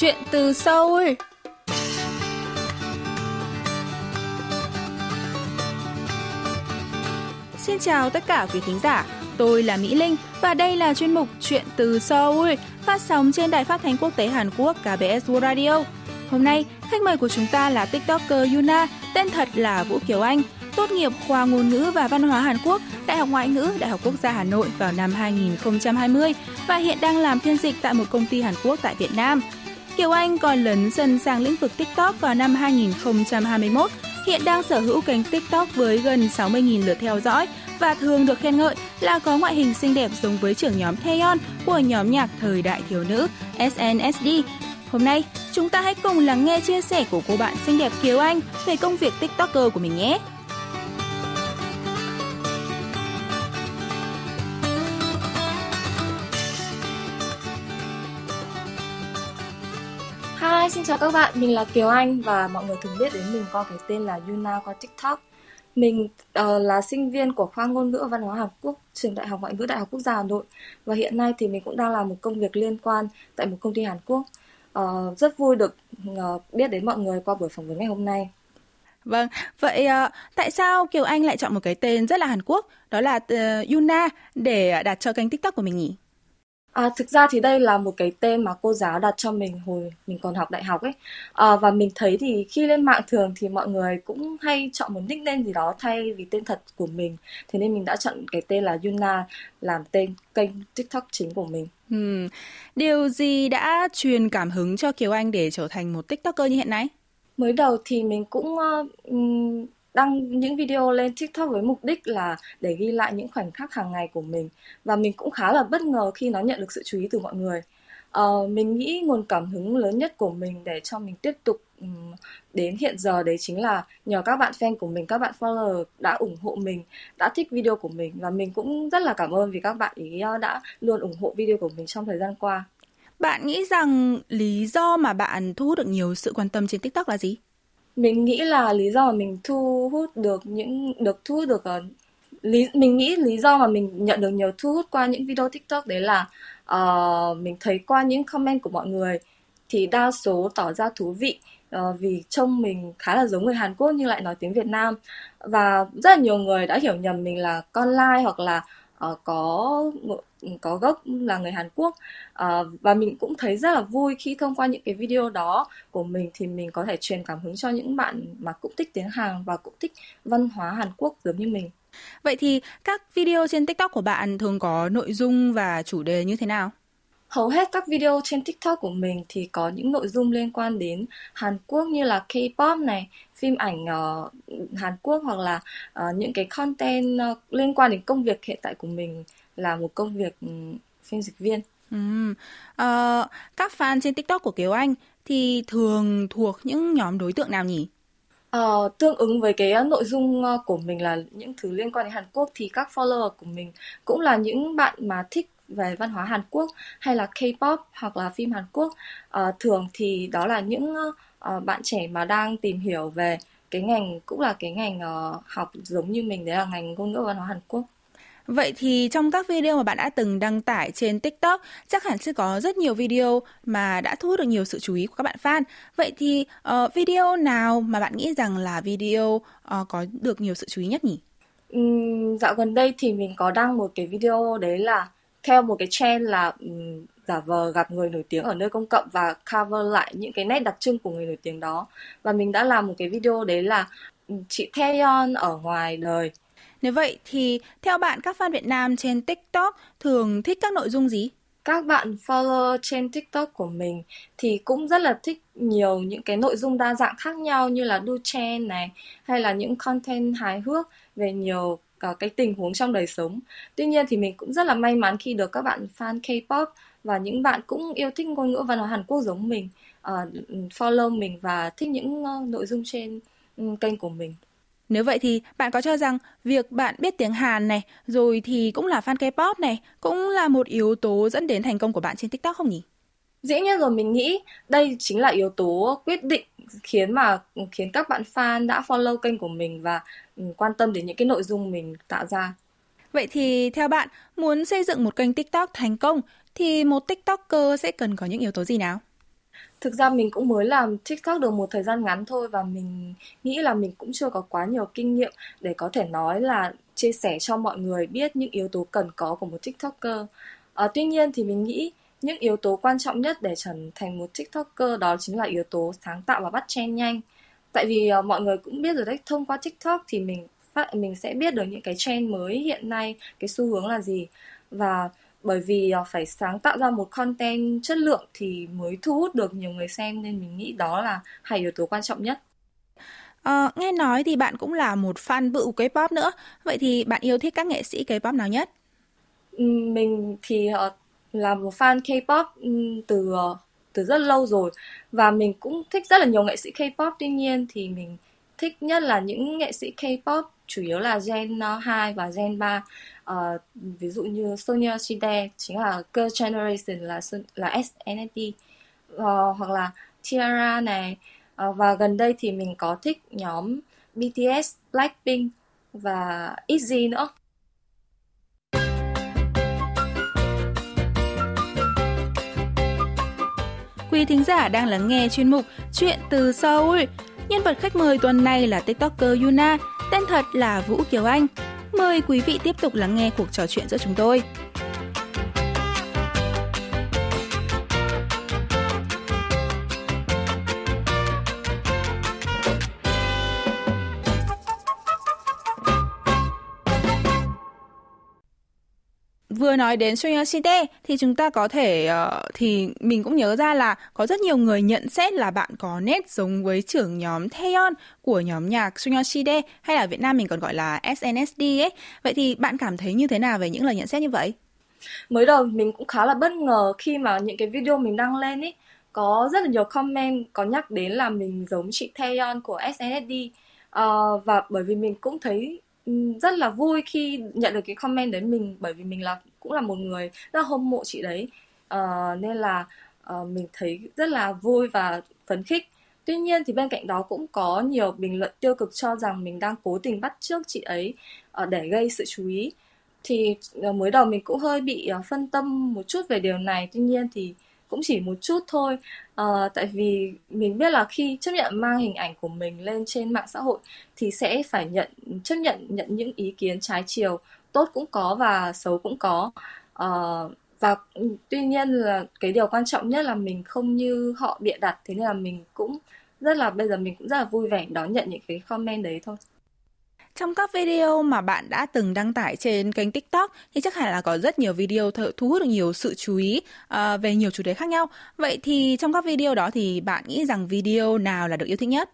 Chuyện từ Seoul Xin chào tất cả quý thính giả, tôi là Mỹ Linh và đây là chuyên mục Chuyện từ Seoul phát sóng trên đài phát thanh quốc tế Hàn Quốc KBS World Radio. Hôm nay, khách mời của chúng ta là TikToker Yuna, tên thật là Vũ Kiều Anh, tốt nghiệp khoa ngôn ngữ và văn hóa Hàn Quốc, Đại học Ngoại ngữ, Đại học Quốc gia Hà Nội vào năm 2020 và hiện đang làm phiên dịch tại một công ty Hàn Quốc tại Việt Nam. Kiều Anh còn lấn dần sang lĩnh vực TikTok vào năm 2021, hiện đang sở hữu kênh TikTok với gần 60.000 lượt theo dõi và thường được khen ngợi là có ngoại hình xinh đẹp giống với trưởng nhóm Taeyeon của nhóm nhạc thời đại thiếu nữ SNSD. Hôm nay, chúng ta hãy cùng lắng nghe chia sẻ của cô bạn xinh đẹp Kiều Anh về công việc TikToker của mình nhé. Hi, xin chào các bạn, mình là Kiều Anh và mọi người thường biết đến mình qua cái tên là Yuna qua TikTok. Mình uh, là sinh viên của khoa ngôn ngữ và văn hóa Hàn Quốc, trường Đại học Ngoại ngữ Đại học Quốc gia Hà Nội và hiện nay thì mình cũng đang làm một công việc liên quan tại một công ty Hàn Quốc. Uh, rất vui được uh, biết đến mọi người qua buổi phỏng vấn ngày hôm nay. Vâng, vậy uh, tại sao Kiều Anh lại chọn một cái tên rất là Hàn Quốc, đó là uh, Yuna để đặt cho kênh TikTok của mình nhỉ? À, thực ra thì đây là một cái tên mà cô giáo đặt cho mình hồi mình còn học đại học ấy à, và mình thấy thì khi lên mạng thường thì mọi người cũng hay chọn một nickname gì đó thay vì tên thật của mình thế nên mình đã chọn cái tên là Yuna làm tên kênh TikTok chính của mình. Hmm. Điều gì đã truyền cảm hứng cho Kiều Anh để trở thành một TikToker như hiện nay? Mới đầu thì mình cũng uh, đăng những video lên TikTok với mục đích là để ghi lại những khoảnh khắc hàng ngày của mình và mình cũng khá là bất ngờ khi nó nhận được sự chú ý từ mọi người. Uh, mình nghĩ nguồn cảm hứng lớn nhất của mình để cho mình tiếp tục um, đến hiện giờ đấy chính là nhờ các bạn fan của mình, các bạn follower đã ủng hộ mình, đã thích video của mình và mình cũng rất là cảm ơn vì các bạn ý ờ, đã luôn ủng hộ video của mình trong thời gian qua. Bạn nghĩ rằng lý do mà bạn thu hút được nhiều sự quan tâm trên TikTok là gì? Mình nghĩ là lý do mà mình thu hút được những được thu hút được uh, lý mình nghĩ lý do mà mình nhận được nhiều thu hút qua những video tiktok đấy là uh, mình thấy qua những comment của mọi người thì đa số tỏ ra thú vị uh, vì trông mình khá là giống người Hàn Quốc nhưng lại nói tiếng Việt Nam. Và rất là nhiều người đã hiểu nhầm mình là con lai hoặc là uh, có có gốc là người Hàn Quốc uh, và mình cũng thấy rất là vui khi thông qua những cái video đó của mình thì mình có thể truyền cảm hứng cho những bạn mà cũng thích tiếng Hàn và cũng thích văn hóa Hàn Quốc giống như mình. Vậy thì các video trên TikTok của bạn thường có nội dung và chủ đề như thế nào? Hầu hết các video trên TikTok của mình thì có những nội dung liên quan đến Hàn Quốc như là K-pop này, phim ảnh uh, Hàn Quốc hoặc là uh, những cái content uh, liên quan đến công việc hiện tại của mình là một công việc um, phiên dịch viên. Ừ. Uh, các fan trên TikTok của Kiều Anh thì thường thuộc những nhóm đối tượng nào nhỉ? Uh, tương ứng với cái nội dung của mình là những thứ liên quan đến Hàn Quốc thì các follower của mình cũng là những bạn mà thích về văn hóa Hàn Quốc hay là K-pop hoặc là phim Hàn Quốc uh, thường thì đó là những uh, bạn trẻ mà đang tìm hiểu về cái ngành cũng là cái ngành uh, học giống như mình đấy là ngành ngôn ngữ văn hóa Hàn Quốc. Vậy thì trong các video mà bạn đã từng đăng tải trên TikTok, chắc hẳn sẽ có rất nhiều video mà đã thu hút được nhiều sự chú ý của các bạn fan. Vậy thì uh, video nào mà bạn nghĩ rằng là video uh, có được nhiều sự chú ý nhất nhỉ? Uhm, dạo gần đây thì mình có đăng một cái video đấy là theo một cái trend là um, giả vờ gặp người nổi tiếng ở nơi công cộng và cover lại những cái nét đặc trưng của người nổi tiếng đó và mình đã làm một cái video đấy là chị Taeyeon ở ngoài đời nếu vậy thì theo bạn các fan Việt Nam trên TikTok thường thích các nội dung gì? Các bạn follow trên TikTok của mình thì cũng rất là thích nhiều những cái nội dung đa dạng khác nhau như là do trend này hay là những content hài hước về nhiều cả cái tình huống trong đời sống. Tuy nhiên thì mình cũng rất là may mắn khi được các bạn fan K-pop và những bạn cũng yêu thích ngôn ngữ văn hóa Hàn Quốc giống mình uh, follow mình và thích những uh, nội dung trên um, kênh của mình. Nếu vậy thì bạn có cho rằng việc bạn biết tiếng Hàn này rồi thì cũng là fan K-pop này cũng là một yếu tố dẫn đến thành công của bạn trên TikTok không nhỉ? Dĩ nhiên rồi mình nghĩ đây chính là yếu tố quyết định khiến mà khiến các bạn fan đã follow kênh của mình và ừ, quan tâm đến những cái nội dung mình tạo ra. Vậy thì theo bạn, muốn xây dựng một kênh TikTok thành công thì một TikToker sẽ cần có những yếu tố gì nào? Thực ra mình cũng mới làm TikTok được một thời gian ngắn thôi và mình nghĩ là mình cũng chưa có quá nhiều kinh nghiệm để có thể nói là chia sẻ cho mọi người biết những yếu tố cần có của một TikToker. À, tuy nhiên thì mình nghĩ những yếu tố quan trọng nhất để trở thành một TikToker đó chính là yếu tố sáng tạo và bắt trend nhanh. Tại vì uh, mọi người cũng biết rồi đấy, thông qua TikTok thì mình phát mình sẽ biết được những cái trend mới hiện nay, cái xu hướng là gì và bởi vì uh, phải sáng tạo ra một content chất lượng thì mới thu hút được nhiều người xem nên mình nghĩ đó là hai yếu tố quan trọng nhất. À, nghe nói thì bạn cũng là một fan bự K-pop nữa. Vậy thì bạn yêu thích các nghệ sĩ K-pop nào nhất? Mình thì uh, là một fan K-pop ừ, từ ờ, từ rất lâu rồi. Và mình cũng thích rất là nhiều nghệ sĩ K-pop. Tuy nhiên thì mình thích nhất là những nghệ sĩ K-pop chủ yếu là Gen 2 và Gen 3 uh, ờ, ví dụ như Sonia Shide chính là Girl Generation là là SNSD uh, ờ, hoặc là Tiara này. Uh, và gần đây thì mình có thích nhóm BTS, Blackpink và ITZY nữa. Quý thính giả đang lắng nghe chuyên mục Chuyện từ Seoul. Nhân vật khách mời tuần này là TikToker Yuna, tên thật là Vũ Kiều Anh. Mời quý vị tiếp tục lắng nghe cuộc trò chuyện giữa chúng tôi. Vừa nói đến Soyoshide thì chúng ta có thể uh, thì mình cũng nhớ ra là có rất nhiều người nhận xét là bạn có nét giống với trưởng nhóm Taeyeon của nhóm nhạc Soyoshide hay là Việt Nam mình còn gọi là SNSD ấy. Vậy thì bạn cảm thấy như thế nào về những lời nhận xét như vậy? Mới đầu mình cũng khá là bất ngờ khi mà những cái video mình đăng lên ấy có rất là nhiều comment có nhắc đến là mình giống chị Taeyeon của SNSD uh, ờ, và bởi vì mình cũng thấy rất là vui khi nhận được cái comment đấy mình bởi vì mình là cũng là một người rất là hâm mộ chị đấy. Uh, nên là uh, mình thấy rất là vui và phấn khích. Tuy nhiên thì bên cạnh đó cũng có nhiều bình luận tiêu cực cho rằng mình đang cố tình bắt trước chị ấy uh, để gây sự chú ý. Thì uh, mới đầu mình cũng hơi bị uh, phân tâm một chút về điều này. Tuy nhiên thì cũng chỉ một chút thôi. À, tại vì mình biết là khi chấp nhận mang hình ảnh của mình lên trên mạng xã hội thì sẽ phải nhận chấp nhận nhận những ý kiến trái chiều tốt cũng có và xấu cũng có. À, và tuy nhiên là cái điều quan trọng nhất là mình không như họ bịa đặt thế nên là mình cũng rất là bây giờ mình cũng rất là vui vẻ đón nhận những cái comment đấy thôi trong các video mà bạn đã từng đăng tải trên kênh TikTok thì chắc hẳn là có rất nhiều video thu hút được nhiều sự chú ý uh, về nhiều chủ đề khác nhau. Vậy thì trong các video đó thì bạn nghĩ rằng video nào là được yêu thích nhất?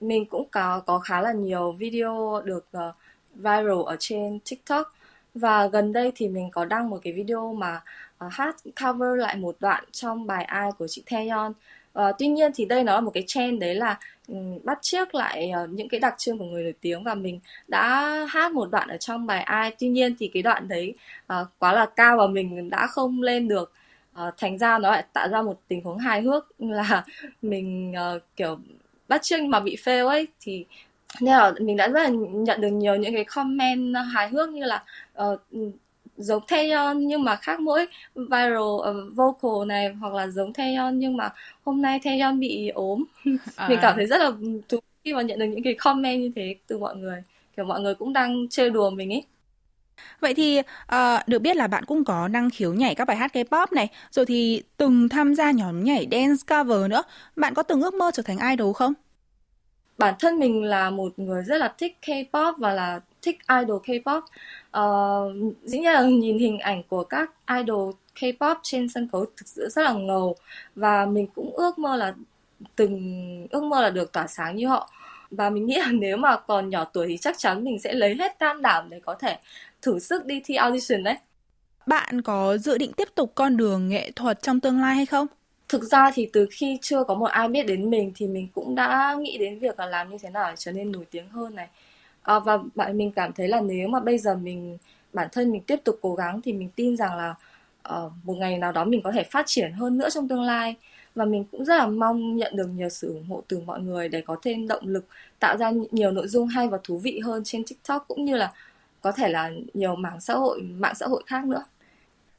Mình cũng có có khá là nhiều video được uh, viral ở trên TikTok và gần đây thì mình có đăng một cái video mà uh, hát cover lại một đoạn trong bài ai của chị Taeyeon. Uh, ờ, tuy nhiên thì đây nó là một cái trend đấy là um, bắt chước lại uh, những cái đặc trưng của người nổi tiếng và mình đã hát một đoạn ở trong bài ai. Tuy nhiên thì cái đoạn đấy uh, quá là cao và mình đã không lên được. Uh, thành ra nó lại tạo ra một tình huống hài hước là mình uh, kiểu bắt chước mà bị fail ấy thì nên là mình đã rất là nhận được nhiều những cái comment hài hước như là uh, giống Taeyeon nhưng mà khác mỗi viral uh, vocal này hoặc là giống Taeyeon nhưng mà hôm nay Taeyeon bị ốm à. mình cảm thấy rất là thú khi mà nhận được những cái comment như thế từ mọi người kiểu mọi người cũng đang chơi đùa mình ấy Vậy thì uh, được biết là bạn cũng có năng khiếu nhảy các bài hát K-pop này, rồi thì từng tham gia nhóm nhảy dance cover nữa. Bạn có từng ước mơ trở thành idol không? bản thân mình là một người rất là thích K-pop và là thích idol K-pop. Uh, dĩ nhiên là nhìn hình ảnh của các idol K-pop trên sân khấu thực sự rất là ngầu và mình cũng ước mơ là từng ước mơ là được tỏa sáng như họ và mình nghĩ là nếu mà còn nhỏ tuổi thì chắc chắn mình sẽ lấy hết can đảm để có thể thử sức đi thi audition đấy. Bạn có dự định tiếp tục con đường nghệ thuật trong tương lai hay không? thực ra thì từ khi chưa có một ai biết đến mình thì mình cũng đã nghĩ đến việc là làm như thế nào để trở nên nổi tiếng hơn này à, và bạn mình cảm thấy là nếu mà bây giờ mình bản thân mình tiếp tục cố gắng thì mình tin rằng là uh, một ngày nào đó mình có thể phát triển hơn nữa trong tương lai và mình cũng rất là mong nhận được nhiều sự ủng hộ từ mọi người để có thêm động lực tạo ra nhiều nội dung hay và thú vị hơn trên TikTok cũng như là có thể là nhiều mạng xã hội mạng xã hội khác nữa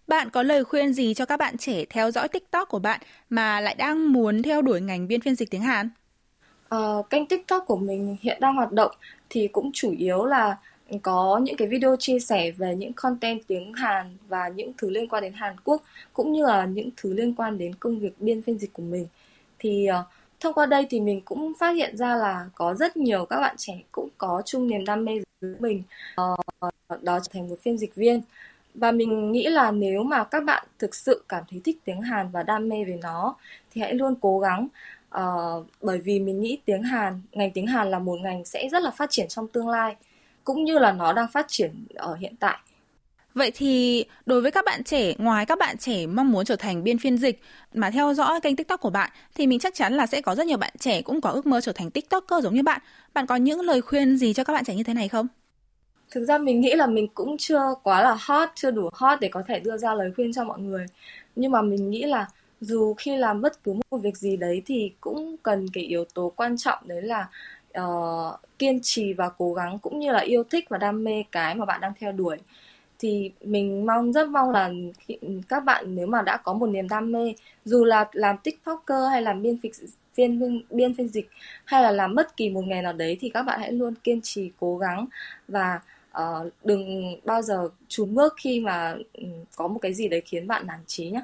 Bạn có lời khuyên gì cho các bạn trẻ theo dõi TikTok của bạn mà lại đang muốn theo đuổi ngành biên phiên dịch tiếng Hàn? Uh, kênh TikTok của mình hiện đang hoạt động thì cũng chủ yếu là có những cái video chia sẻ về những content tiếng Hàn và những thứ liên quan đến Hàn Quốc cũng như là những thứ liên quan đến công việc biên phiên dịch của mình. Thì uh, thông qua đây thì mình cũng phát hiện ra là có rất nhiều các bạn trẻ cũng có chung niềm đam mê với mình uh, đó trở thành một phiên dịch viên. Và mình nghĩ là nếu mà các bạn thực sự cảm thấy thích tiếng Hàn và đam mê về nó thì hãy luôn cố gắng uh, bởi vì mình nghĩ tiếng Hàn ngành tiếng Hàn là một ngành sẽ rất là phát triển trong tương lai cũng như là nó đang phát triển ở hiện tại Vậy thì đối với các bạn trẻ, ngoài các bạn trẻ mong muốn trở thành biên phiên dịch mà theo dõi kênh TikTok của bạn thì mình chắc chắn là sẽ có rất nhiều bạn trẻ cũng có ước mơ trở thành TikToker giống như bạn. Bạn có những lời khuyên gì cho các bạn trẻ như thế này không? Thực ra mình nghĩ là mình cũng chưa quá là hot, chưa đủ hot để có thể đưa ra lời khuyên cho mọi người. Nhưng mà mình nghĩ là dù khi làm bất cứ một việc gì đấy thì cũng cần cái yếu tố quan trọng đấy là uh, kiên trì và cố gắng cũng như là yêu thích và đam mê cái mà bạn đang theo đuổi. Thì mình mong rất mong là các bạn nếu mà đã có một niềm đam mê dù là làm tiktoker hay làm biên phiên biên biên phiên dịch hay là làm bất kỳ một nghề nào đấy thì các bạn hãy luôn kiên trì cố gắng và uh, đừng bao giờ trùn bước khi mà ừ, có một cái gì đấy khiến bạn nản chí nhé